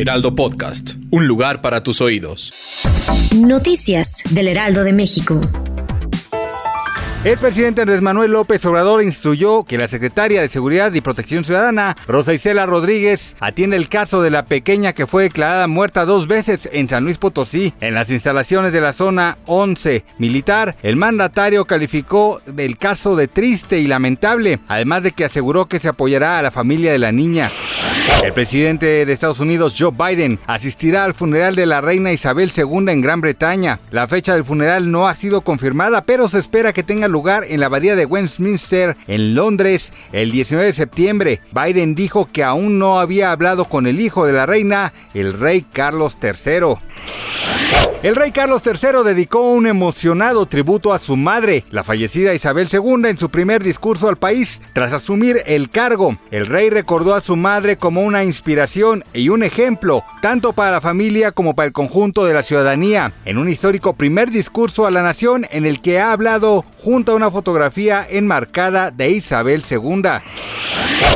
Heraldo Podcast, un lugar para tus oídos. Noticias del Heraldo de México. El presidente Andrés Manuel López Obrador instruyó que la secretaria de Seguridad y Protección Ciudadana, Rosa Isela Rodríguez, atienda el caso de la pequeña que fue declarada muerta dos veces en San Luis Potosí, en las instalaciones de la zona 11 militar. El mandatario calificó el caso de triste y lamentable, además de que aseguró que se apoyará a la familia de la niña. El presidente de Estados Unidos, Joe Biden, asistirá al funeral de la reina Isabel II en Gran Bretaña. La fecha del funeral no ha sido confirmada, pero se espera que tenga lugar en la abadía de Westminster, en Londres, el 19 de septiembre. Biden dijo que aún no había hablado con el hijo de la reina, el rey Carlos III. El rey Carlos III dedicó un emocionado tributo a su madre, la fallecida Isabel II, en su primer discurso al país tras asumir el cargo. El rey recordó a su madre como una inspiración y un ejemplo, tanto para la familia como para el conjunto de la ciudadanía, en un histórico primer discurso a la nación en el que ha hablado junto a una fotografía enmarcada de Isabel II.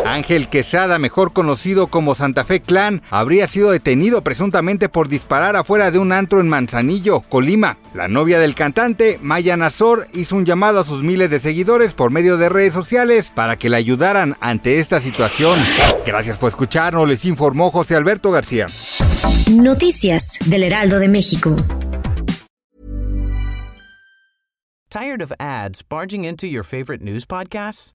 Ángel Quesada, mejor conocido como Santa Fe Clan, habría sido detenido presuntamente por disparar afuera de un antro en Manzanillo, Colima. La novia del cantante, Maya Nazor, hizo un llamado a sus miles de seguidores por medio de redes sociales para que la ayudaran ante esta situación. Gracias por escucharnos, les informó José Alberto García. Noticias del Heraldo de México. Tired of ads barging into your favorite news podcasts?